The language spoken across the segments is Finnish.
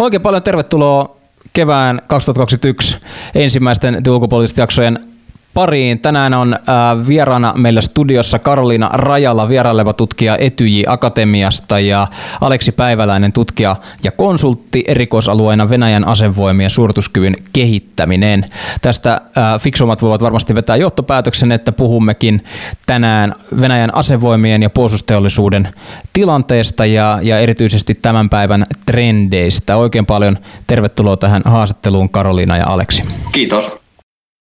Oikein paljon tervetuloa kevään 2021 ensimmäisten ulkopoliittisten jaksojen pariin. Tänään on äh, vieraana meillä studiossa Karoliina Rajala, vieraileva tutkija Etyji Akatemiasta ja Aleksi Päiväläinen, tutkija ja konsultti erikoisalueena Venäjän asevoimien suorituskyvyn kehittäminen. Tästä äh, fiksumat voivat varmasti vetää johtopäätöksen, että puhummekin tänään Venäjän asevoimien ja puolustusteollisuuden tilanteesta ja, ja erityisesti tämän päivän trendeistä. Oikein paljon tervetuloa tähän haastatteluun Karoliina ja Aleksi. Kiitos.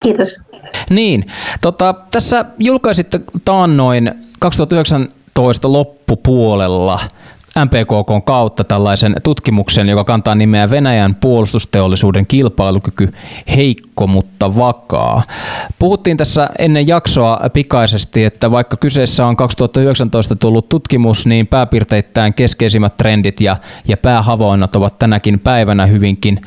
Kiitos. Niin, tota, tässä julkaisitte taannoin 2019 loppupuolella MPKK kautta tällaisen tutkimuksen, joka kantaa nimeä Venäjän puolustusteollisuuden kilpailukyky heikko, mutta vakaa. Puhuttiin tässä ennen jaksoa pikaisesti, että vaikka kyseessä on 2019 tullut tutkimus, niin pääpiirteittäin keskeisimmät trendit ja, ja päähavoinnot ovat tänäkin päivänä hyvinkin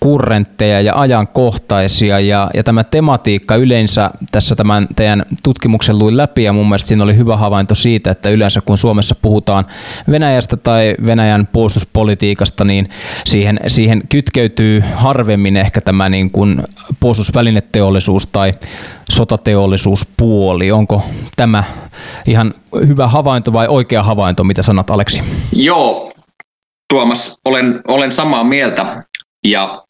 kurrentteja ja ajankohtaisia. Ja, ja tämä tematiikka yleensä tässä tämän teidän tutkimuksen luin läpi ja mun mielestä siinä oli hyvä havainto siitä, että yleensä kun Suomessa puhutaan Venäjästä tai Venäjän puolustuspolitiikasta, niin siihen, siihen kytkeytyy harvemmin ehkä tämä niin kuin puolustusvälineteollisuus tai sotateollisuuspuoli. Onko tämä ihan hyvä havainto vai oikea havainto, mitä sanot Aleksi? Joo, Tuomas, olen, olen samaa mieltä. Ja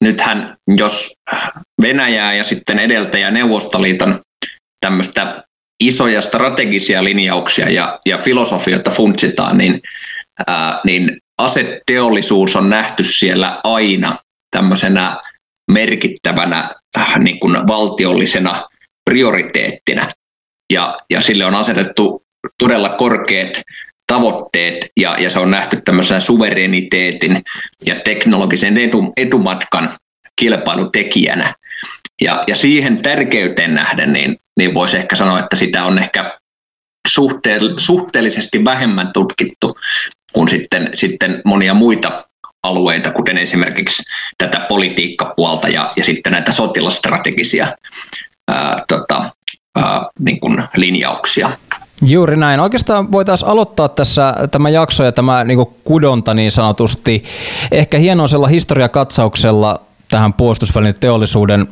nythän jos Venäjää ja sitten edeltäjä Neuvostoliiton tämmöistä isoja strategisia linjauksia ja, ja filosofioita funtsitaan, niin, ää, niin aseteollisuus on nähty siellä aina tämmöisenä merkittävänä äh, niin kuin valtiollisena prioriteettina. Ja, ja sille on asetettu todella korkeat tavoitteet ja, ja se on nähty tämmöisenä suvereniteetin ja teknologisen etu, etumatkan kilpailutekijänä. Ja, ja siihen tärkeyteen nähden, niin, niin voisi ehkä sanoa, että sitä on ehkä suhteellisesti vähemmän tutkittu kuin sitten, sitten monia muita alueita, kuten esimerkiksi tätä politiikkapuolta ja, ja sitten näitä sotilastrategisia ää, tota, ää, niin kuin linjauksia. Juuri näin. Oikeastaan voitaisiin aloittaa tässä tämä jakso ja tämä niin kudonta niin sanotusti ehkä hienoisella historiakatsauksella tähän puolustusvälineen teollisuuden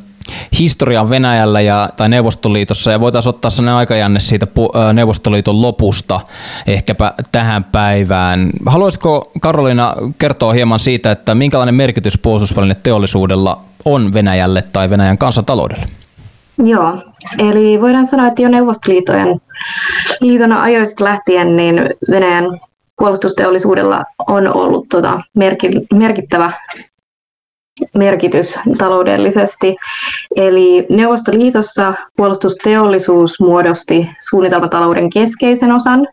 historian Venäjällä ja, tai Neuvostoliitossa ja voitaisiin ottaa sellainen aikajänne siitä Neuvostoliiton lopusta ehkäpä tähän päivään. Haluaisitko Karolina kertoa hieman siitä, että minkälainen merkitys puolustusväline teollisuudella on Venäjälle tai Venäjän kansantaloudelle? Joo, eli voidaan sanoa, että jo Neuvostoliiton liiton ajoista lähtien niin Venäjän puolustusteollisuudella on ollut tota merkittävä merkitys taloudellisesti. Eli Neuvostoliitossa puolustusteollisuus muodosti suunnitelmatalouden keskeisen osan.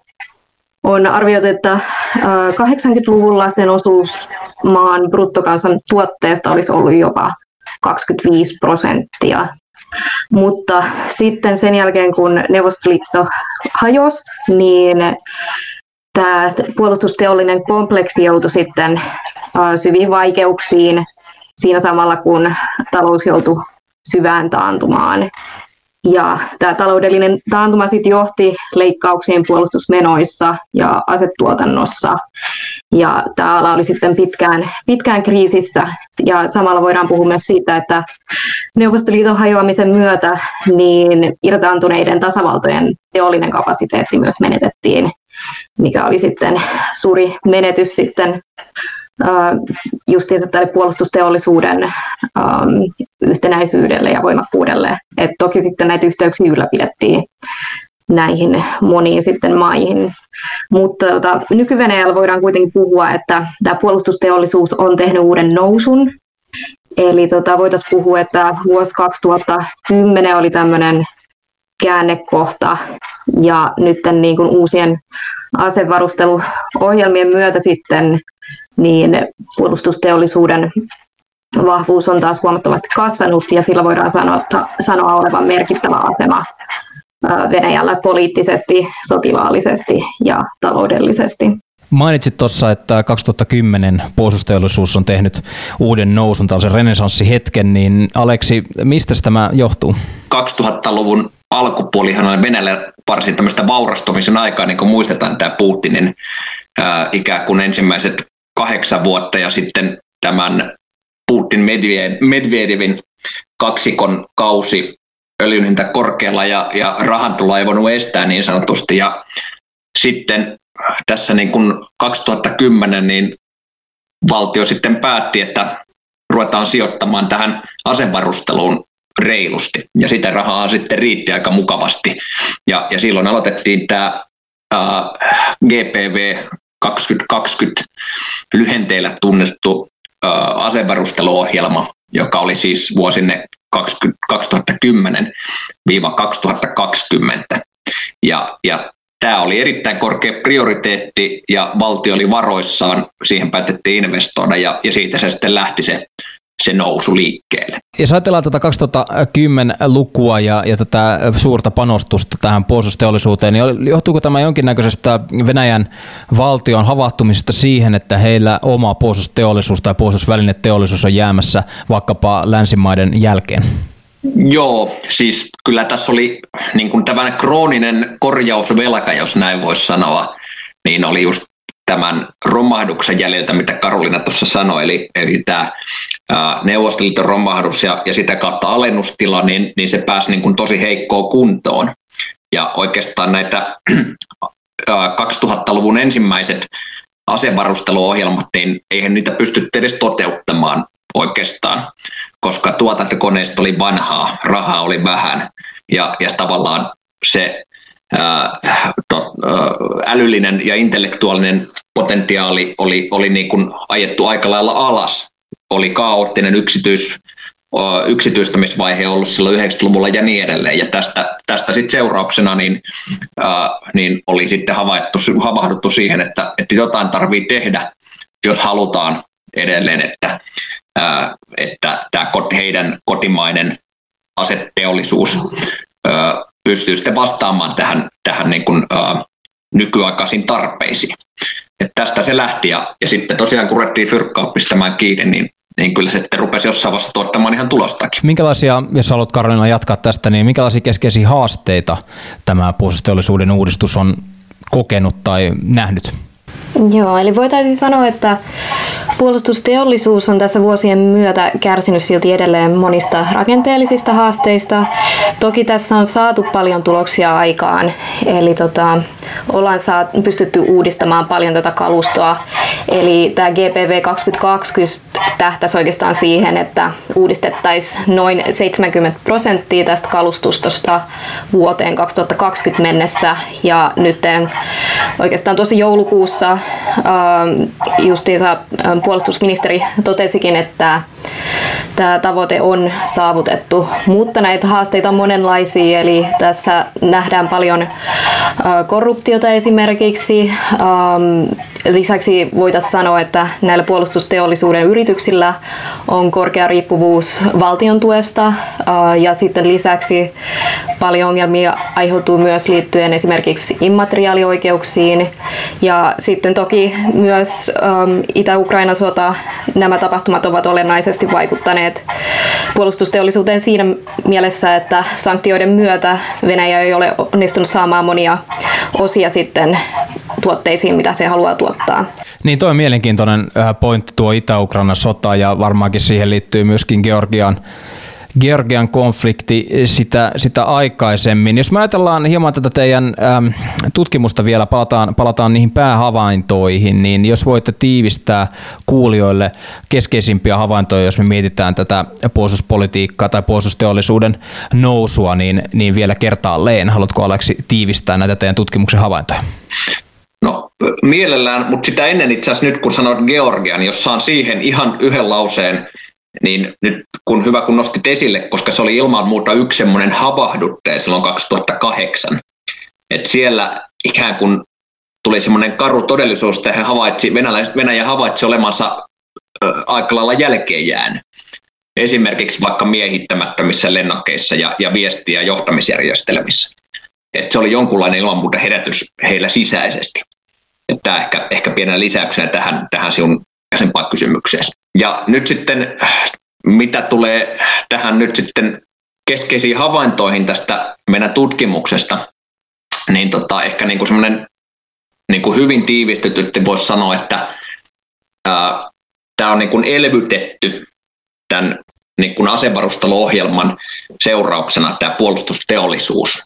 On arvioitu, että 80-luvulla sen osuus maan bruttokansan tuotteesta olisi ollut jopa 25 prosenttia. Mutta sitten sen jälkeen, kun Neuvostoliitto hajosi, niin tämä puolustusteollinen kompleksi joutui sitten syviin vaikeuksiin siinä samalla kun talous joutui syvään taantumaan. Ja tämä taloudellinen taantuma sitten johti leikkauksiin puolustusmenoissa ja asetuotannossa. Ja tämä ala oli sitten pitkään, pitkään kriisissä. Ja samalla voidaan puhua myös siitä, että Neuvostoliiton hajoamisen myötä niin irtaantuneiden tasavaltojen teollinen kapasiteetti myös menetettiin, mikä oli sitten suuri menetys sitten justiinsa tälle puolustusteollisuuden yhtenäisyydelle ja voimakkuudelle. Et toki sitten näitä yhteyksiä ylläpidettiin näihin moniin sitten maihin. Mutta tota, nyky voidaan kuitenkin puhua, että tämä puolustusteollisuus on tehnyt uuden nousun. Eli tota, voitaisiin puhua, että vuosi 2010 oli tämmöinen käännekohta ja nyt niin kuin uusien asevarusteluohjelmien myötä sitten niin puolustusteollisuuden vahvuus on taas huomattavasti kasvanut ja sillä voidaan sanoa, sanoa olevan merkittävä asema Venäjällä poliittisesti, sotilaallisesti ja taloudellisesti. Mainitsit tuossa, että 2010 puolustusteollisuus on tehnyt uuden nousun, tällaisen renesanssihetken, niin Aleksi, mistä tämä johtuu? 2000-luvun alkupuolihan on Venäjällä varsin tämmöistä vaurastumisen aikaa, niin kuin muistetaan tämä Putinin ää, ikään kuin ensimmäiset kahdeksan vuotta ja sitten tämän Putin Medvedevin kaksikon kausi öljyn hinta korkealla ja, ja rahan tulla ei voinut estää niin sanotusti. Ja sitten tässä niin kuin 2010 niin valtio sitten päätti, että ruvetaan sijoittamaan tähän asevarusteluun reilusti. Ja sitä rahaa sitten riitti aika mukavasti. Ja, ja silloin aloitettiin tämä ää, GPV 2020 lyhenteillä tunnettu asevarusteluohjelma, joka oli siis vuosine 2010-2020. Ja, ja tämä oli erittäin korkea prioriteetti ja valtio oli varoissaan, siihen päätettiin investoida ja, ja siitä se sitten lähti se se nousu liikkeelle. Jos ajatellaan tätä 2010-lukua ja, ja tätä suurta panostusta tähän puolustusteollisuuteen, niin johtuuko tämä jonkinnäköisestä Venäjän valtion havahtumisesta siihen, että heillä oma puolustusteollisuus tai puolustusvälineteollisuus on jäämässä vaikkapa länsimaiden jälkeen? Joo, siis kyllä tässä oli niin kuin tämmöinen krooninen korjausvelka, jos näin voisi sanoa, niin oli just tämän romahduksen jäljiltä, mitä Karolina tuossa sanoi, eli, eli tämä Neuvostoliiton romahdus ja, ja sitä kautta alennustila, niin, niin se pääsi niin kuin tosi heikkoon kuntoon. Ja oikeastaan näitä 2000-luvun ensimmäiset asevarusteluohjelmat, niin eihän niitä pysty edes toteuttamaan oikeastaan, koska tuotantokoneista oli vanhaa, rahaa oli vähän ja, ja tavallaan se ää, to, ää, älyllinen ja intellektuaalinen potentiaali oli, oli niin kuin ajettu aika lailla alas. Oli kaoottinen yksityis, yksityistämisvaihe ollut silloin 90-luvulla ja niin edelleen. Ja tästä, tästä sitten seurauksena niin, ää, niin oli sitten havaittu, havahduttu siihen, että, että jotain tarvii tehdä, jos halutaan edelleen, että, että tämä heidän kotimainen aseteollisuus pystyy sitten vastaamaan tähän, tähän niin kuin, ää, nykyaikaisiin tarpeisiin. Et tästä se lähti ja, ja sitten tosiaan kun ruvettiin fyrkkaa pistämään kiinni, niin, niin kyllä se sitten rupesi jossain vaiheessa tuottamaan ihan tulostakin. Minkälaisia, jos haluat Karolina jatkaa tästä, niin minkälaisia keskeisiä haasteita tämä puolustusteollisuuden uudistus on kokenut tai nähnyt? Joo, eli voitaisiin sanoa, että puolustusteollisuus on tässä vuosien myötä kärsinyt silti edelleen monista rakenteellisista haasteista. Toki tässä on saatu paljon tuloksia aikaan, eli tota, ollaan saat, pystytty uudistamaan paljon tätä kalustoa. Eli tämä GPV 2020 tähtäisi oikeastaan siihen, että uudistettaisiin noin 70 prosenttia tästä kalustustosta vuoteen 2020 mennessä. Ja nyt oikeastaan tuossa joulukuussa justiinsa puolustusministeri totesikin, että tämä tavoite on saavutettu, mutta näitä haasteita on monenlaisia, eli tässä nähdään paljon korruptiota esimerkiksi. Lisäksi voitaisiin sanoa, että näillä puolustusteollisuuden yrityksillä on korkea riippuvuus valtion tuesta ja sitten lisäksi paljon ongelmia aiheutuu myös liittyen esimerkiksi immateriaalioikeuksiin ja sitten toki myös Itä-Ukrainan sota, nämä tapahtumat ovat olennaisesti vaikuttaneet puolustusteollisuuteen siinä mielessä, että sanktioiden myötä Venäjä ei ole onnistunut saamaan monia osia sitten tuotteisiin, mitä se haluaa tuottaa. Niin toi on mielenkiintoinen pointti tuo Itä-Ukrainan sota ja varmaankin siihen liittyy myöskin Georgian Georgian konflikti sitä, sitä aikaisemmin. Jos me ajatellaan hieman tätä teidän äm, tutkimusta vielä, palataan, palataan niihin päähavaintoihin, niin jos voitte tiivistää kuulijoille keskeisimpiä havaintoja, jos me mietitään tätä puolustuspolitiikkaa tai puolustusteollisuuden nousua, niin, niin vielä kertaalleen. Haluatko Aleksi tiivistää näitä teidän tutkimuksen havaintoja? Mielellään, mutta sitä ennen itse asiassa nyt kun sanoit Georgian, jos saan siihen ihan yhden lauseen niin nyt kun hyvä kun nostit esille, koska se oli ilman muuta yksi semmoinen havahdutte silloin 2008, että siellä ikään kuin tuli semmoinen karu todellisuus, että he havaitsi, Venäjä, Venäjä havaitsi olemansa ö, aika lailla jälkeenjään. Esimerkiksi vaikka miehittämättömissä lennokkeissa ja, ja viesti- ja johtamisjärjestelmissä. Et se oli jonkunlainen ilman muuta herätys heillä sisäisesti. Tämä ehkä, ehkä pienenä lisäyksenä tähän, tähän sinun aikaisempaan kysymykseen. Ja nyt sitten, mitä tulee tähän nyt sitten keskeisiin havaintoihin tästä meidän tutkimuksesta, niin tota, ehkä niin kuin semmoinen niin kuin hyvin tiivistetysti voisi sanoa, että tämä on niin kuin elvytetty tämän niin kuin asevarustalo-ohjelman seurauksena tämä puolustusteollisuus.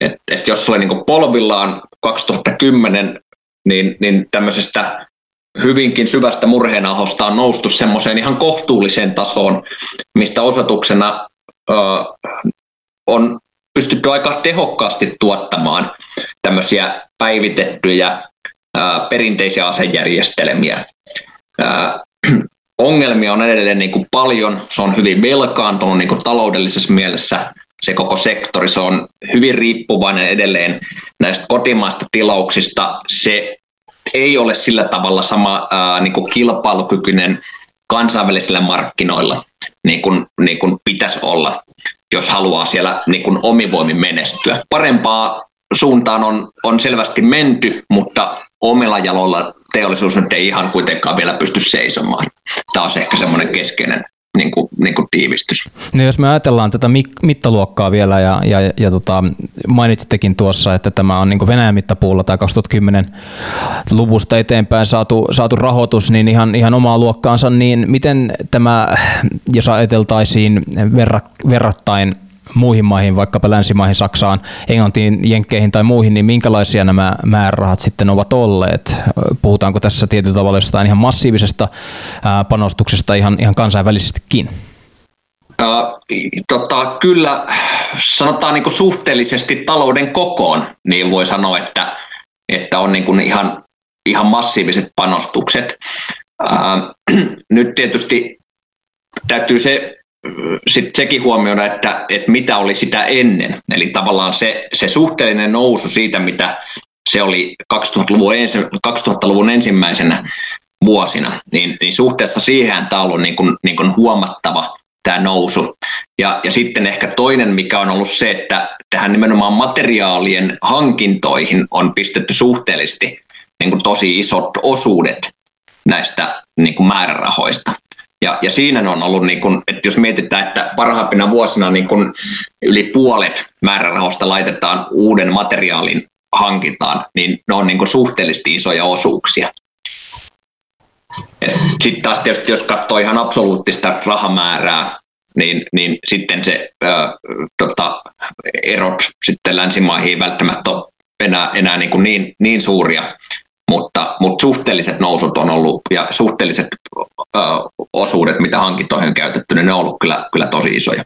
Et, et jos oli niin kuin polvillaan 2010, niin, niin tämmöisestä hyvinkin syvästä murheenahosta on noustu semmoiseen ihan kohtuulliseen tasoon, mistä osoituksena ö, on pystytty aika tehokkaasti tuottamaan tämmöisiä päivitettyjä ö, perinteisiä asejärjestelmiä. Ö, ongelmia on edelleen niin kuin paljon, se on hyvin velkaantunut niin kuin taloudellisessa mielessä, se koko sektori, se on hyvin riippuvainen edelleen näistä kotimaista tilauksista, se ei ole sillä tavalla sama ää, niin kuin kilpailukykyinen kansainvälisillä markkinoilla, niin kuin, niin kuin pitäisi olla, jos haluaa siellä niin kuin omivoimin menestyä. Parempaa suuntaan on, on selvästi menty, mutta omilla jaloilla teollisuus nyt ei ihan kuitenkaan vielä pysty seisomaan. Tämä on ehkä semmoinen keskeinen niin kuin, niin kuin tiivistys. No jos me ajatellaan tätä mittaluokkaa vielä ja, ja, ja tota, mainitsittekin tuossa, että tämä on niin Venäjän mittapuulla tai 2010-luvusta eteenpäin saatu, saatu rahoitus, niin ihan, ihan omaa luokkaansa, niin miten tämä, jos ajateltaisiin verra, verrattain muihin maihin, vaikkapa länsimaihin, Saksaan, Englantiin, Jenkkeihin tai muihin, niin minkälaisia nämä määrärahat sitten ovat olleet? Puhutaanko tässä tietyllä tavalla jostain ihan massiivisesta panostuksesta ihan, ihan kansainvälisestikin? Tota, kyllä sanotaan niin suhteellisesti talouden kokoon, niin voi sanoa, että, että on niin ihan, ihan massiiviset panostukset. Uh, nyt tietysti täytyy se sitten sekin huomioida, että, että mitä oli sitä ennen. Eli tavallaan se, se suhteellinen nousu siitä, mitä se oli 2000-luvun, ensi, 2000-luvun ensimmäisenä vuosina, niin, niin suhteessa siihen tämä on ollut niin kuin, niin kuin huomattava tämä nousu. Ja, ja sitten ehkä toinen, mikä on ollut se, että tähän nimenomaan materiaalien hankintoihin on pistetty suhteellisesti niin kuin tosi isot osuudet näistä niin kuin määrärahoista. Ja, ja siinä on ollut, niin kun, että jos mietitään, että parhaimpina vuosina niin kun yli puolet määrärahoista laitetaan uuden materiaalin hankintaan, niin ne on niin suhteellisesti isoja osuuksia. Sitten taas tietysti, jos katsoo ihan absoluuttista rahamäärää, niin, niin sitten se ää, tota, erot sitten länsimaihin ei välttämättä ole enää, enää niin, kuin niin, niin suuria, mutta, mutta suhteelliset nousut on ollut ja suhteelliset ö, osuudet, mitä hankintoihin on käytetty, niin ne on ollut kyllä, kyllä tosi isoja.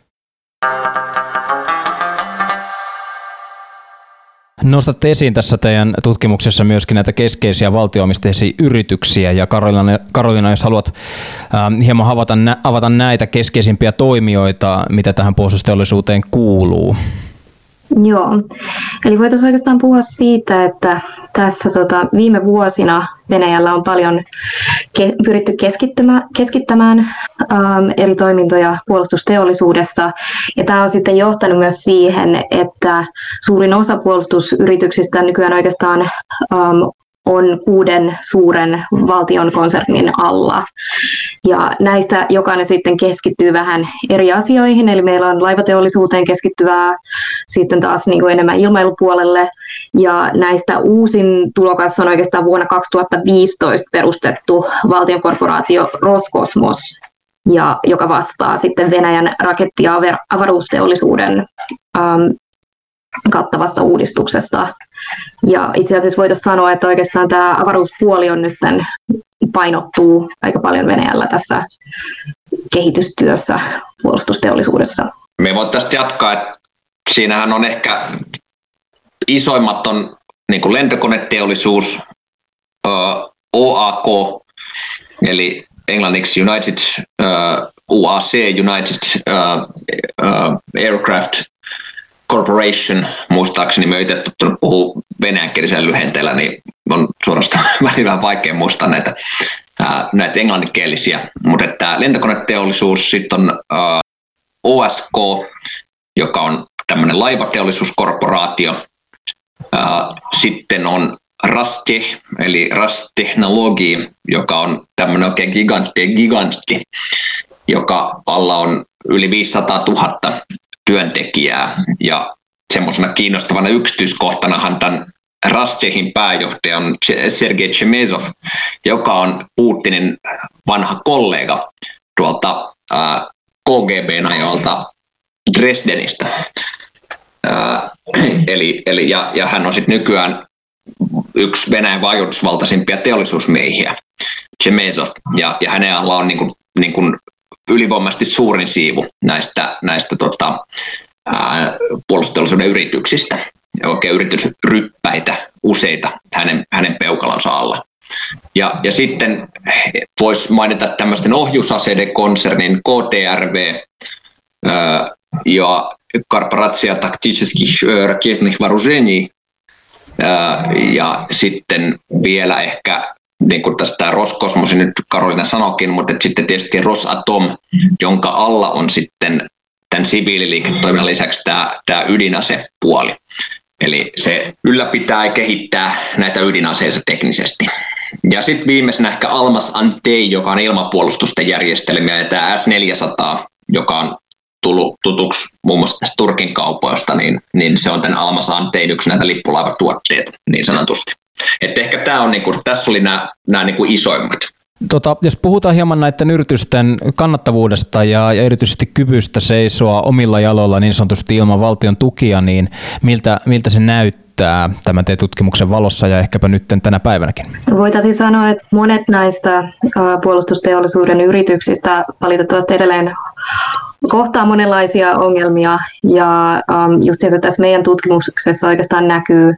Nostatte esiin tässä teidän tutkimuksessa myöskin näitä keskeisiä valtioomisteisia yrityksiä ja Karolina, Karolina jos haluat äh, hieman avata, avata näitä keskeisimpiä toimijoita, mitä tähän puolustusteollisuuteen kuuluu. Joo, eli voitaisiin oikeastaan puhua siitä, että tässä tota, viime vuosina Venäjällä on paljon ke- pyritty keskittämään ähm, eri toimintoja puolustusteollisuudessa. Ja tämä on sitten johtanut myös siihen, että suurin osa puolustusyrityksistä nykyään oikeastaan ähm, on kuuden suuren valtion konsernin alla. Ja näistä jokainen sitten keskittyy vähän eri asioihin, eli meillä on laivateollisuuteen keskittyvää, sitten taas niin kuin enemmän ilmailupuolelle, ja näistä uusin tulokas on oikeastaan vuonna 2015 perustettu valtionkorporaatio Roskosmos, ja joka vastaa sitten Venäjän raketti- ja avaruusteollisuuden ähm, kattavasta uudistuksesta. Ja itse asiassa voitaisiin sanoa, että oikeastaan tämä avaruuspuoli on nyt painottuu aika paljon Venäjällä tässä kehitystyössä puolustusteollisuudessa. Me voitaisiin jatkaa, että siinähän on ehkä isoimmat on niin kuin lentokoneteollisuus, OAK, eli englanniksi United UAC, United Aircraft Corporation, muistaakseni me itse tottunut puhua venäjänkielisellä lyhenteellä, niin on suorastaan välillä vaikea muistaa näitä, ää, näitä englanninkielisiä. Mutta että lentokoneteollisuus, sitten on ää, OSK, joka on tämmöinen laivateollisuuskorporaatio. Ää, sitten on Rasti, eli Rast-teknologi, joka on tämmöinen oikein gigantti, gigantti, joka alla on yli 500 000 työntekijää. Ja semmoisena kiinnostavana yksityiskohtanahan tämän Rastjehin pääjohtaja on Sergei Chemezov, joka on Putinin vanha kollega tuolta KGBn ajoilta Dresdenistä. Eli, eli, ja, ja hän on sitten nykyään yksi Venäjän vaikutusvaltaisimpia teollisuusmiehiä, Chemezov, ja, ja hänellä on niin kuin, niin kuin ylivoimaisesti suurin siivu näistä, näistä tota, ää, puolustusteollisuuden yrityksistä. Oikein yritysryppäitä useita hänen, hänen peukalansa alla. Ja, ja sitten voisi mainita tämmöisten ohjusaseiden konsernin KTRV ja Korporatia Taktiskih Raketnih ja sitten vielä ehkä niin kuin tästä Roskosmosin nyt Karolina sanokin, mutta sitten tietysti Rosatom, jonka alla on sitten tämän siviililiiketoiminnan lisäksi tämä, tämä ydinasepuoli. Eli se ylläpitää ja kehittää näitä ydinaseita teknisesti. Ja sitten viimeisenä ehkä Almas Antei, joka on ilmapuolustusten järjestelmiä, ja tämä S-400, joka on tullut tutuksi muun muassa tästä Turkin kaupoista, niin, niin se on tämän Almas Antein yksi näitä lippulaivatuotteita niin sanotusti. Että ehkä tämä on, niinku, tässä oli nämä, nämä niinku isoimmat. Tota, jos puhutaan hieman näiden yritysten kannattavuudesta ja, ja erityisesti kyvystä seisoa omilla jaloilla niin sanotusti ilman valtion tukia, niin miltä, miltä se näyttää tämän teidän tutkimuksen valossa ja ehkäpä nyt tänä päivänäkin? Voitaisiin sanoa, että monet näistä puolustusteollisuuden yrityksistä valitettavasti edelleen kohtaa monenlaisia ongelmia ja just tässä meidän tutkimuksessa oikeastaan näkyy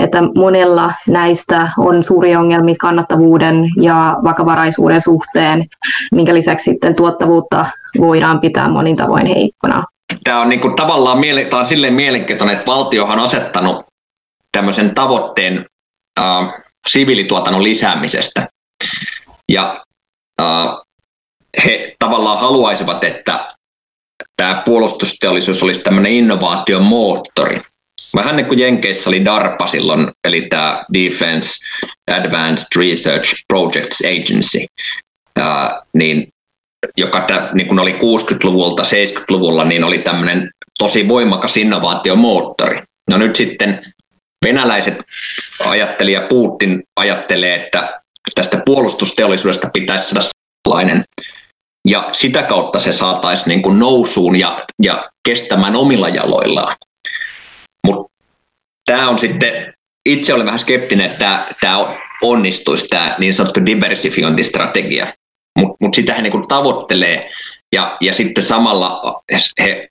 että monella näistä on suuri ongelmi kannattavuuden ja vakavaraisuuden suhteen, minkä lisäksi sitten tuottavuutta voidaan pitää monin tavoin heikkona. Tämä on niin kuin tavallaan tämä on silleen mielenkiintoinen, että valtiohan on asettanut tämmöisen tavoitteen äh, siviilituotannon lisäämisestä. Ja äh, he tavallaan haluaisivat, että tämä puolustusteollisuus olisi tämmöinen innovaatiomoottori. Vähän niin kuin Jenkeissä oli DARPA silloin, eli tämä Defense Advanced Research Projects Agency, ää, niin, joka tä, niin kun oli 60-luvulta, 70-luvulla, niin oli tämmöinen tosi voimakas innovaatiomoottori. No nyt sitten venäläiset ajattelija Putin ajattelee, että tästä puolustusteollisuudesta pitäisi saada sellainen, ja sitä kautta se saataisiin niin kuin nousuun ja, ja kestämään omilla jaloillaan tämä on sitten, itse olen vähän skeptinen, että tämä, onnistuisi, tämä niin sanottu diversifiointistrategia, mutta mut sitä he niin tavoittelee ja, ja sitten samalla he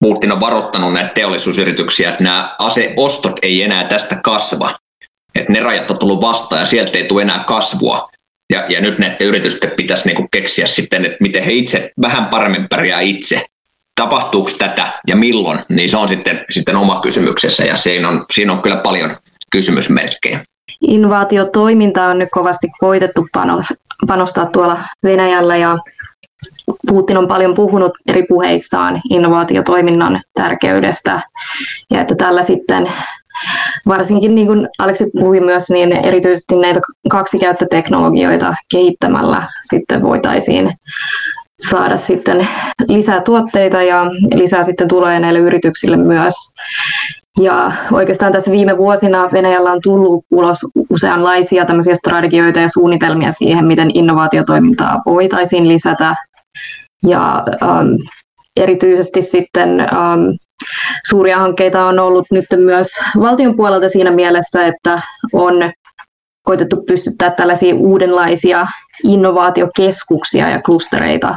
Putin on varoittanut näitä teollisuusyrityksiä, että nämä aseostot ei enää tästä kasva. Että ne rajat on tullut vastaan ja sieltä ei tule enää kasvua. Ja, ja nyt näiden yritysten pitäisi niinku keksiä sitten, että miten he itse vähän paremmin pärjää itse tapahtuuko tätä ja milloin, niin se on sitten, sitten oma kysymyksessä ja siinä on, siinä on kyllä paljon kysymysmerkkejä. Innovaatiotoiminta on nyt kovasti koitettu panostaa tuolla Venäjällä ja Putin on paljon puhunut eri puheissaan innovaatiotoiminnan tärkeydestä ja että tällä sitten varsinkin niin kuin Aleksi puhui myös, niin erityisesti näitä kaksikäyttöteknologioita kehittämällä sitten voitaisiin saada sitten lisää tuotteita ja lisää sitten tuloja näille yrityksille myös. Ja oikeastaan tässä viime vuosina Venäjällä on tullut ulos useanlaisia tämmöisiä strategioita ja suunnitelmia siihen, miten innovaatiotoimintaa voitaisiin lisätä. Ja ähm, erityisesti sitten ähm, suuria hankkeita on ollut nyt myös valtion puolelta siinä mielessä, että on koitettu pystyttää tällaisia uudenlaisia innovaatiokeskuksia ja klustereita.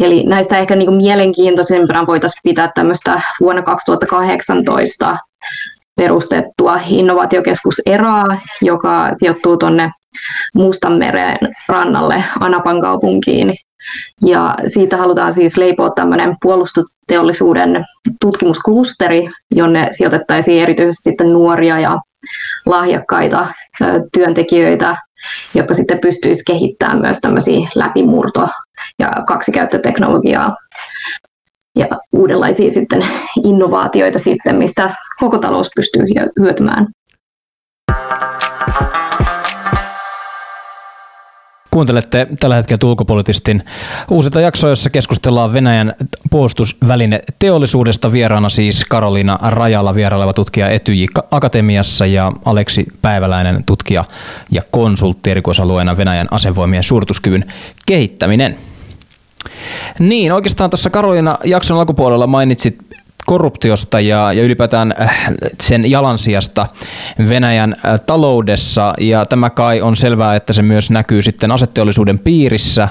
Eli näistä ehkä niin mielenkiintoisempana voitaisiin pitää tämmöistä vuonna 2018 perustettua innovaatiokeskus ERAA, joka sijoittuu tuonne Mustanmeren rannalle Anapan kaupunkiin. Ja siitä halutaan siis leipoa tämmöinen puolustusteollisuuden tutkimusklusteri, jonne sijoitettaisiin erityisesti sitten nuoria ja lahjakkaita työntekijöitä, jotka sitten pystyisi kehittämään myös tämmöisiä läpimurto- ja kaksikäyttöteknologiaa ja uudenlaisia sitten innovaatioita sitten, mistä koko talous pystyy hyötymään. Kuuntelette tällä hetkellä ulkopolitistin uusinta jaksoa, jossa keskustellaan Venäjän puolustusväline teollisuudesta. Vieraana siis Karoliina Rajalla vieraileva tutkija Etyj Akatemiassa ja Aleksi Päiväläinen tutkija ja konsultti erikoisalueena Venäjän asevoimien suorituskyvyn kehittäminen. Niin, oikeastaan tuossa Karoliina jakson alkupuolella mainitsit korruptiosta ja, ja ylipäätään äh, sen jalansijasta Venäjän äh, taloudessa. Ja tämä kai on selvää, että se myös näkyy sitten asetteollisuuden piirissä.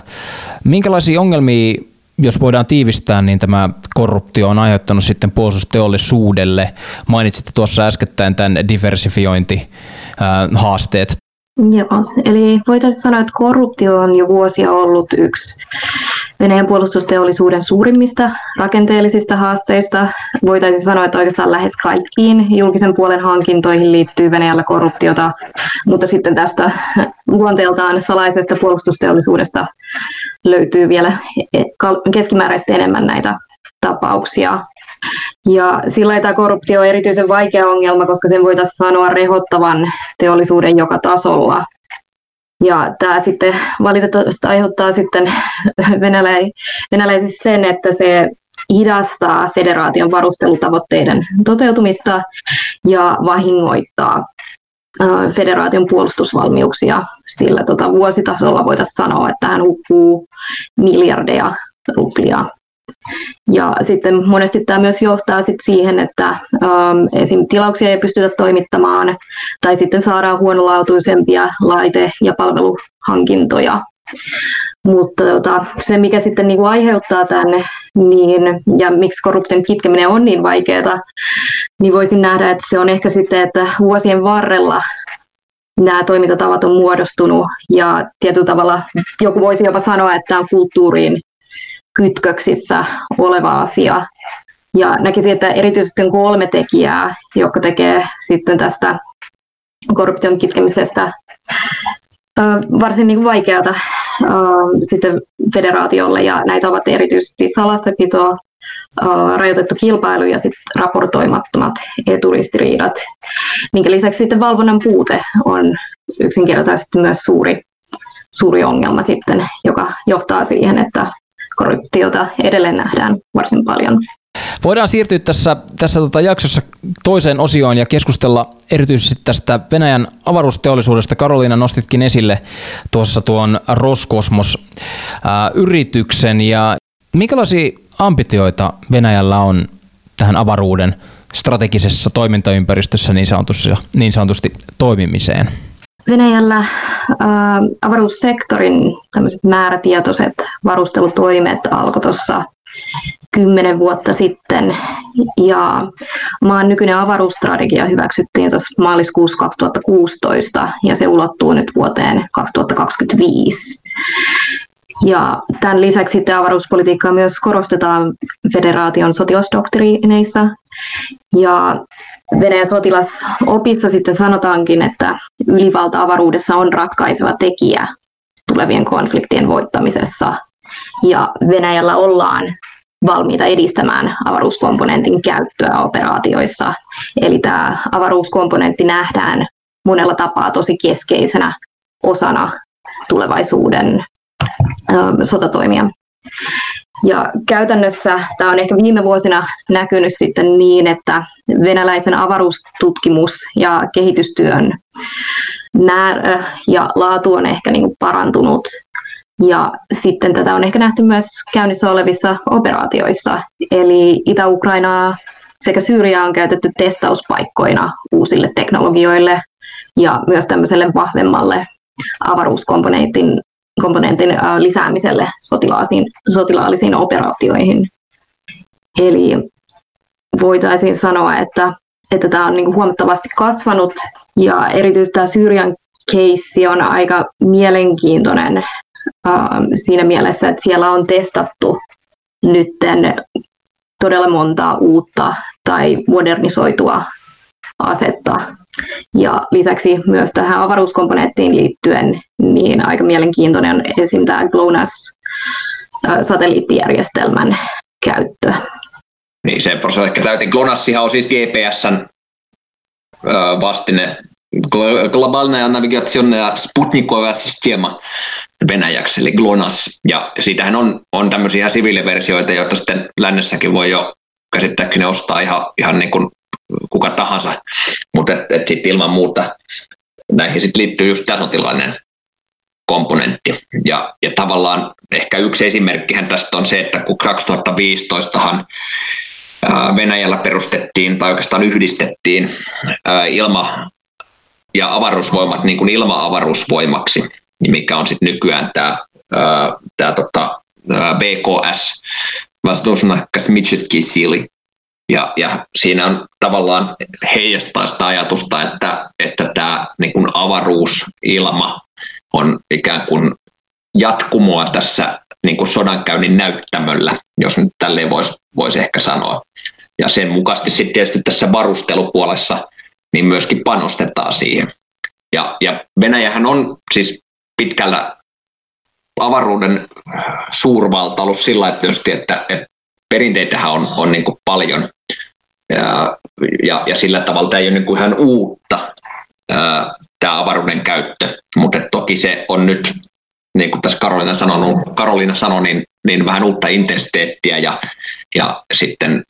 Minkälaisia ongelmia jos voidaan tiivistää, niin tämä korruptio on aiheuttanut sitten puolustusteollisuudelle. Mainitsitte tuossa äskettäin tämän diversifiointihaasteet. Joo, eli voitaisiin sanoa, että korruptio on jo vuosia ollut yksi Venäjän puolustusteollisuuden suurimmista rakenteellisista haasteista. Voitaisiin sanoa, että oikeastaan lähes kaikkiin julkisen puolen hankintoihin liittyy Venäjällä korruptiota, mutta sitten tästä luonteeltaan salaisesta puolustusteollisuudesta löytyy vielä keskimääräisesti enemmän näitä tapauksia. Ja sillä tämä korruptio on erityisen vaikea ongelma, koska sen voitaisiin sanoa rehottavan teollisuuden joka tasolla. Ja tämä sitten valitettavasti aiheuttaa sitten venälä- venäläisissä sen, että se hidastaa federaation varustelutavoitteiden toteutumista ja vahingoittaa federaation puolustusvalmiuksia, sillä tota vuositasolla voitaisiin sanoa, että hän hukkuu miljardeja ruplia ja sitten monesti tämä myös johtaa sit siihen, että um, esim. tilauksia ei pystytä toimittamaan tai sitten saadaan huonolaatuisempia laite- ja palveluhankintoja. Mutta tota, se, mikä sitten niinku aiheuttaa tänne, niin, ja miksi korruption kitkeminen on niin vaikeaa, niin voisin nähdä, että se on ehkä sitten, että vuosien varrella nämä toimintatavat on muodostunut ja tietyllä tavalla joku voisi jopa sanoa, että tämä on kulttuuriin kytköksissä oleva asia. Ja näkisin, että erityisesti on kolme tekijää, jotka tekee sitten tästä korruption kitkemisestä varsin niin vaikeata sitten federaatiolle, ja näitä ovat erityisesti salassapito, rajoitettu kilpailu ja sitten raportoimattomat eturistiriidat, minkä lisäksi sitten valvonnan puute on yksinkertaisesti myös suuri, suuri ongelma sitten, joka johtaa siihen, että korruptiota edelleen nähdään varsin paljon. Voidaan siirtyä tässä, tässä tota jaksossa toiseen osioon ja keskustella erityisesti tästä Venäjän avaruusteollisuudesta. Karoliina nostitkin esille tuossa tuon Roskosmos-yrityksen ja minkälaisia ambitioita Venäjällä on tähän avaruuden strategisessa toimintaympäristössä niin sanotusti, niin sanotusti toimimiseen? Venäjällä äh, avaruussektorin määrätietoiset varustelutoimet alkoi tuossa kymmenen vuotta sitten ja maan nykyinen avaruusstrategia hyväksyttiin tuossa maaliskuussa 2016 ja se ulottuu nyt vuoteen 2025. Ja tämän lisäksi sitten avaruuspolitiikkaa myös korostetaan federaation sotilasdoktriineissa. Ja Venäjän sotilasopissa sitten sanotaankin, että ylivalta avaruudessa on ratkaiseva tekijä tulevien konfliktien voittamisessa. Ja Venäjällä ollaan valmiita edistämään avaruuskomponentin käyttöä operaatioissa. Eli tämä avaruuskomponentti nähdään monella tapaa tosi keskeisenä osana tulevaisuuden sotatoimia. Ja käytännössä tämä on ehkä viime vuosina näkynyt sitten niin, että venäläisen avaruustutkimus- ja kehitystyön määrä ja laatu on ehkä niin parantunut. Ja sitten tätä on ehkä nähty myös käynnissä olevissa operaatioissa. Eli Itä-Ukrainaa sekä Syyriaa on käytetty testauspaikkoina uusille teknologioille ja myös tämmöiselle vahvemmalle avaruuskomponentin komponentin lisäämiselle sotilaallisiin, sotilaallisiin operaatioihin. Eli voitaisiin sanoa, että, että tämä on niin huomattavasti kasvanut ja erityisesti tämä Syyrian keissi on aika mielenkiintoinen siinä mielessä, että siellä on testattu nytten todella montaa uutta tai modernisoitua asetta ja lisäksi myös tähän avaruuskomponenttiin liittyen niin aika mielenkiintoinen on esim. tämä GLONASS-satelliittijärjestelmän käyttö. Niin, se ehkä täytin. GLONASSihan on siis GPSn vastine globalna navigazione Sputnikova Sistema venäjäksi, eli GLONASS. Ja siitähän on, on tämmöisiä siviiliversioita, joita sitten lännessäkin voi jo käsittääkseni ostaa ihan, ihan niin kuin kuka tahansa, mutta et, et sitten ilman muuta näihin sit liittyy just tasotilainen komponentti. Ja, ja tavallaan ehkä yksi esimerkkihän tästä on se, että kun 2015han Venäjällä perustettiin tai oikeastaan yhdistettiin ilma- ja avaruusvoimat niin kuin ilma-avaruusvoimaksi, niin mikä on sitten nykyään tämä tää tota, BKS, Vastuusnakkas Mitchiski Sili, ja, ja siinä on tavallaan heijastaa sitä ajatusta, että, että tämä niin kuin avaruusilma on ikään kuin jatkumoa tässä niin kuin sodankäynnin näyttämöllä, jos nyt tälleen voisi vois ehkä sanoa. Ja sen mukaisesti sitten tietysti tässä varustelupuolessa niin myöskin panostetaan siihen. Ja, ja Venäjähän on siis pitkällä avaruuden suurvalta ollut sillä että, että, että perinteitähän on, on niin kuin paljon ja, ja, ja sillä tavalla tämä ei ole niin kuin ihan uutta tämä avaruuden käyttö, mutta toki se on nyt, niin kuin tässä Karolina, sanonut, Karolina sanoi, niin, niin vähän uutta intensiteettiä ja, ja sitten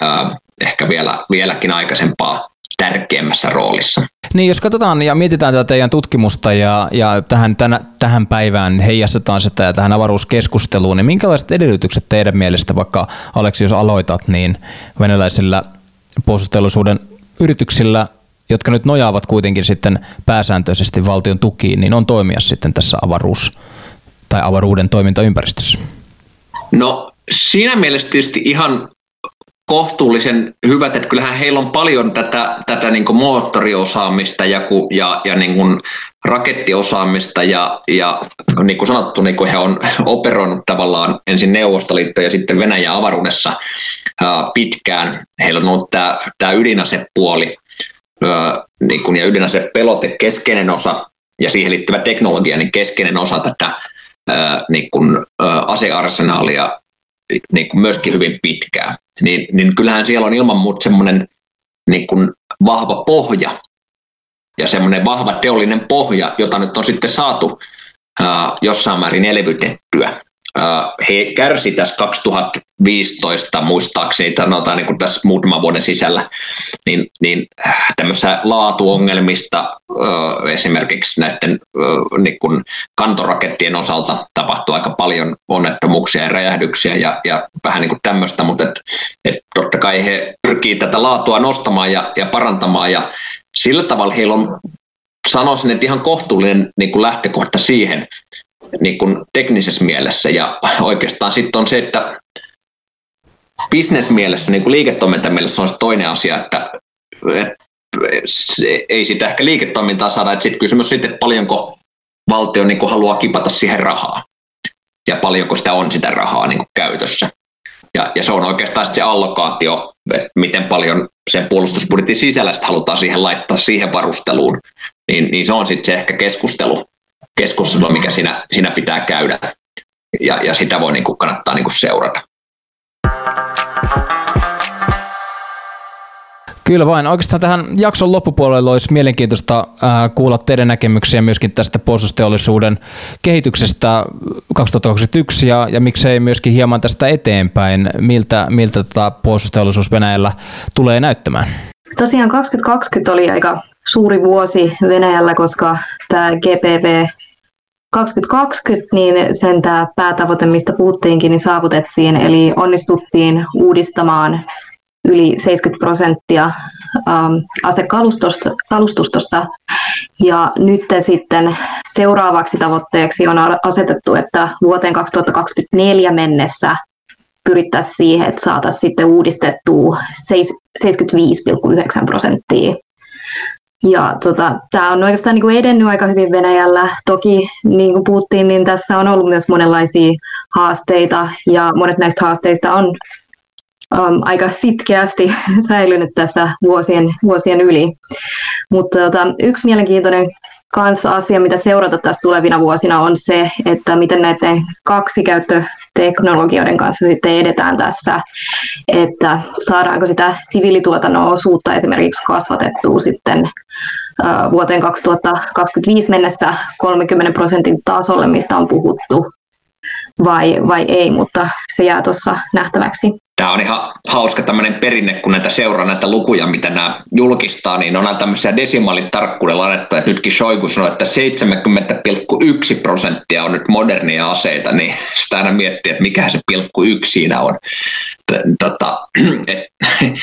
ehkä vielä, vieläkin aikaisempaa tärkeämmässä roolissa. Niin, jos katsotaan ja mietitään tätä teidän tutkimusta ja, ja tähän, tänä, tähän päivään heijastetaan sitä ja tähän avaruuskeskusteluun, niin minkälaiset edellytykset teidän mielestä, vaikka Aleksi, jos aloitat, niin venäläisillä puolustusteollisuuden yrityksillä, jotka nyt nojaavat kuitenkin sitten pääsääntöisesti valtion tukiin, niin on toimia sitten tässä avaruus- tai avaruuden toimintaympäristössä? No siinä mielessä tietysti ihan kohtuullisen hyvät, että kyllähän heillä on paljon tätä, tätä niin moottoriosaamista ja, ja, ja niin kuin rakettiosaamista ja, ja niin kuin sanottu, niin kuin he on operoinut tavallaan ensin Neuvostoliitto ja sitten Venäjän avaruudessa ää, pitkään. Heillä on ollut tämä, tämä ydinasepuoli ää, niin kuin, ja ydinasepelote keskeinen osa ja siihen liittyvä teknologia, niin keskeinen osa tätä ää, niin kuin, ää, asearsenaalia niin kuin myöskin hyvin pitkään. Niin, niin kyllähän siellä on ilman muuta semmoinen niin kuin vahva pohja ja semmoinen vahva teollinen pohja, jota nyt on sitten saatu ää, jossain määrin elvytettyä. Ää, he kärsi tässä 2015 muistaakseni, sanotaan niin kuin tässä muutaman vuoden sisällä, niin, niin tämmöisissä laatuongelmista ää, esimerkiksi näiden niin kuin kantorakettien osalta tapahtui aika paljon onnettomuuksia ja räjähdyksiä ja, ja vähän niin kuin tämmöistä, mutta et, et totta kai he pyrkii tätä laatua nostamaan ja, ja parantamaan ja sillä tavalla heillä on, sanoisin, että ihan kohtuullinen niin kuin lähtökohta siihen niin kuin teknisessä mielessä. Ja oikeastaan sitten on se, että bisnesmielessä, niin kuin liiketoimintamielessä on se toinen asia, että, ei sitä ehkä liiketoimintaa saada, että sitten kysymys sitten, että paljonko valtio niin kuin haluaa kipata siihen rahaa ja paljonko sitä on sitä rahaa niin kuin käytössä. Ja, ja se on oikeastaan se allokaatio, että miten paljon sen puolustusbudjetin sisällä halutaan siihen laittaa siihen varusteluun, niin, niin se on sitten se ehkä keskustelu, keskustelu mikä siinä, siinä pitää käydä. Ja, ja sitä voi niin kuin, kannattaa niin kuin seurata. Kyllä vain. Oikeastaan tähän jakson loppupuolelle olisi mielenkiintoista kuulla teidän näkemyksiä myöskin tästä puolustusteollisuuden kehityksestä 2021 ja, ja miksei myöskin hieman tästä eteenpäin, miltä, miltä tota puolustusteollisuus Venäjällä tulee näyttämään. Tosiaan 2020 oli aika suuri vuosi Venäjällä, koska tämä GPV 2020, niin sen tämä päätavoite, mistä puhuttiinkin, niin saavutettiin, eli onnistuttiin uudistamaan yli 70 prosenttia ähm, asekalustustosta. Ja nyt sitten seuraavaksi tavoitteeksi on asetettu, että vuoteen 2024 mennessä pyrittäisiin siihen, että saataisiin sitten uudistettua 75,9 prosenttia. Ja tota, tämä on oikeastaan niin kuin edennyt aika hyvin Venäjällä. Toki niin kuin puhuttiin, niin tässä on ollut myös monenlaisia haasteita ja monet näistä haasteista on um, aika sitkeästi säilynyt tässä vuosien, vuosien yli. Mutta tota, yksi mielenkiintoinen kanssa asia, mitä seurata tässä tulevina vuosina, on se, että miten näiden kaksi teknologioiden kanssa sitten edetään tässä, että saadaanko sitä siviilituotannon osuutta esimerkiksi kasvatettua sitten vuoteen 2025 mennessä 30 prosentin tasolle, mistä on puhuttu, vai, vai ei, mutta se jää tuossa nähtäväksi. Tämä on ihan hauska tämmöinen perinne, kun näitä seuraa näitä lukuja, mitä nämä julkistaa, niin on tämmöisiä desimaalitarkkuudella annettu, että nytkin Shoigu sanoi, että 70,1 prosenttia on nyt modernia aseita, niin sitä aina miettii, että mikä se pilkku yksi siinä on. Tota, et,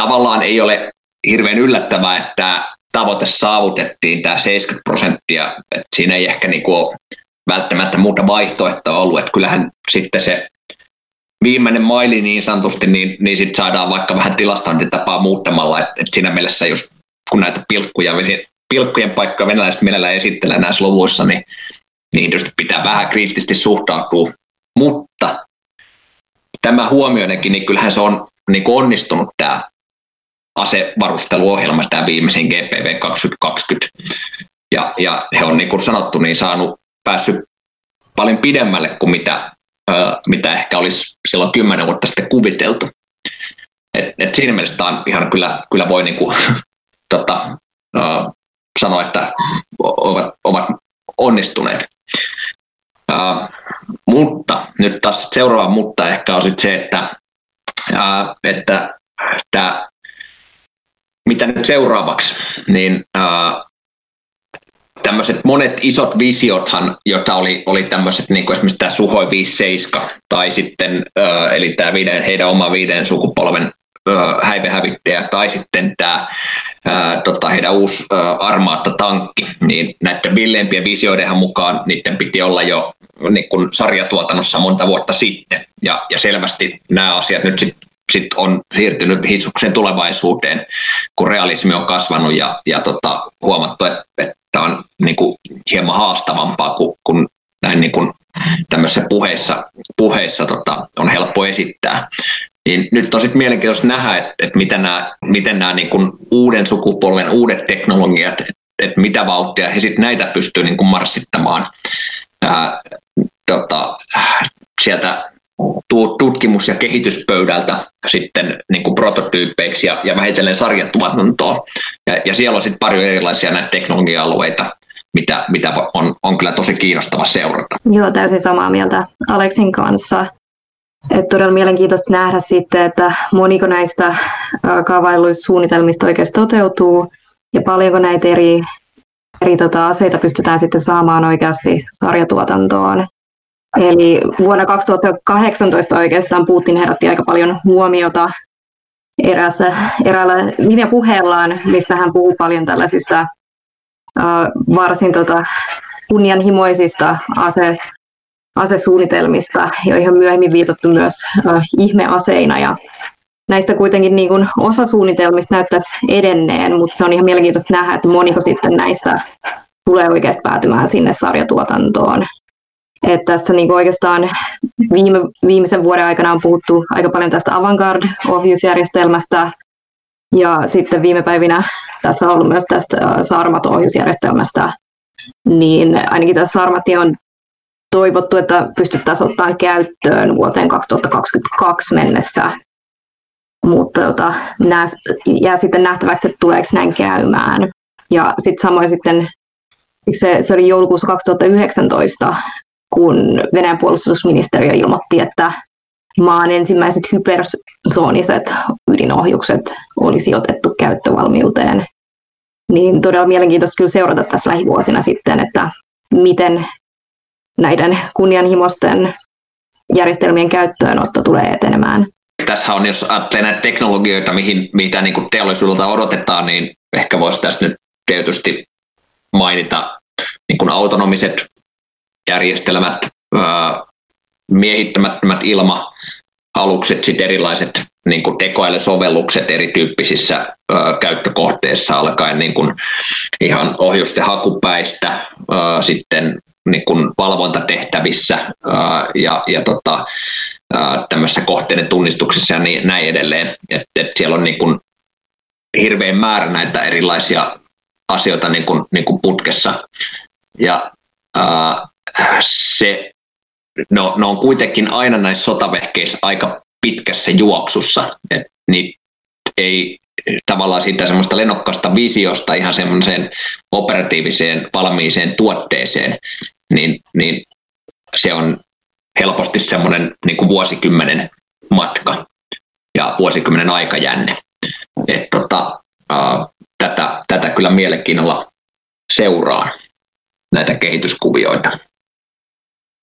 tavallaan ei ole hirveän yllättävää, että tavoite saavutettiin, tämä 70 prosenttia, että siinä ei ehkä niinku ole välttämättä muuta vaihtoehtoa ollut, että kyllähän sitten se viimeinen maili niin sanotusti, niin, niin sitten saadaan vaikka vähän tilastointitapaa muuttamalla, että et siinä mielessä just kun näitä pilkkuja, pilkkujen paikkoja venäläiset mielellään esittelee näissä luvuissa, niin niin just pitää vähän kriittisesti suhtautua, mutta tämä huomioidenkin, niin kyllähän se on niin onnistunut tämä asevarusteluohjelma, tämä viimeisin GPV 2020. Ja, ja he on niin kuin sanottu, niin saanut päässyt paljon pidemmälle kuin mitä, ö, mitä ehkä olisi silloin kymmenen vuotta sitten kuviteltu. Et, et siinä mielessä tämä on ihan kyllä, kyllä voi niin kuin, tota, ö, sanoa, että ovat, ovat onnistuneet. Ö, mutta nyt taas seuraava mutta ehkä on sit se, että, ö, että tämä mitä nyt seuraavaksi, niin ää, tämmöiset monet isot visiothan, joita oli, oli tämmöiset, niin kuin esimerkiksi tämä Suhoi 57, tai sitten, eli tämä viiden, heidän oma viiden sukupolven häivehävittäjä tai sitten tämä tota, heidän uusi armaatta-tankki, niin näiden villeimpien visioidenhan mukaan niiden piti olla jo niin kuin sarjatuotannossa monta vuotta sitten, ja, ja selvästi nämä asiat nyt sitten sit on siirtynyt Hitsuksen tulevaisuuteen, kun realismi on kasvanut ja, ja tota, huomattu, että, on niin kuin hieman haastavampaa kuin, kuin näin niin kuin tämmöisissä puheissa, puheissa tota, on helppo esittää. Niin nyt on sitten mielenkiintoista nähdä, että, että miten nämä, miten nämä niin kuin uuden sukupolven uudet teknologiat, että, että mitä vauhtia he sitten näitä pystyy niin kuin marssittamaan ää, tota, sieltä tutkimus- ja kehityspöydältä sitten niin kuin prototyyppeiksi ja, ja vähitellen sarjatuotantoon. Ja, ja siellä on sitten paljon erilaisia näitä teknologia-alueita, mitä, mitä on, on kyllä tosi kiinnostava seurata. Joo, täysin samaa mieltä Aleksin kanssa. Et todella mielenkiintoista nähdä sitten, että moniko näistä kaavailuista suunnitelmista oikeasti toteutuu ja paljonko näitä eri, eri tota, aseita pystytään sitten saamaan oikeasti sarjatuotantoon. Eli vuonna 2018 oikeastaan Putin herätti aika paljon huomiota eräässä, eräällä puheellaan, missä hän puhuu paljon tällaisista varsin tota, kunnianhimoisista ase, asesuunnitelmista, joihin on myöhemmin viitattu myös ihmeaseina. Ja näistä kuitenkin niin kuin osa suunnitelmista näyttäisi edenneen, mutta se on ihan mielenkiintoista nähdä, että moniko sitten näistä tulee oikeasti päätymään sinne sarjatuotantoon. Että tässä niin oikeastaan viime, viimeisen vuoden aikana on puhuttu aika paljon tästä Avantgarde-ohjusjärjestelmästä, ja sitten viime päivinä tässä on ollut myös tästä Sarmat-ohjusjärjestelmästä, niin ainakin tässä Sarmatti on toivottu, että pystyttäisiin ottaa käyttöön vuoteen 2022 mennessä. Mutta tota, nää, jää sitten nähtäväksi, että tuleeko näin käymään. Ja sitten samoin sitten, se, se oli joulukuussa 2019, kun Venäjän puolustusministeriö ilmoitti, että maan ensimmäiset hypersooniset ydinohjukset olisi otettu käyttövalmiuteen. Niin todella mielenkiintoista kyllä seurata tässä lähivuosina sitten, että miten näiden kunnianhimoisten järjestelmien käyttöönotto tulee etenemään. Tässä on, jos ajattelee näitä teknologioita, mihin, mitä niin kuin teollisuudelta odotetaan, niin ehkä voisi tästä nyt tietysti mainita niin kuin autonomiset järjestelmät, miehittämättömät ilma-alukset, sitten erilaiset niin kuin tekoälysovellukset erityyppisissä ö, käyttökohteissa alkaen niin kuin ihan ohjusten hakupäistä, ö, sitten niin kuin valvontatehtävissä ö, ja, ja tota, tämmöisessä kohteiden tunnistuksessa ja niin, näin edelleen. Et, et siellä on niin kuin hirveän määrä näitä erilaisia asioita niin kuin, niin kuin putkessa. Ja ää, se no, ne on kuitenkin aina näissä sotavehkeissä aika pitkässä juoksussa, että niin ei tavallaan siitä semmoista lenokkaasta visiosta ihan semmoiseen operatiiviseen valmiiseen tuotteeseen, niin, niin se on helposti semmoinen niin kuin vuosikymmenen matka ja vuosikymmenen aikajänne. Et tota, ää, tätä, tätä kyllä mielenkiinnolla seuraa näitä kehityskuvioita.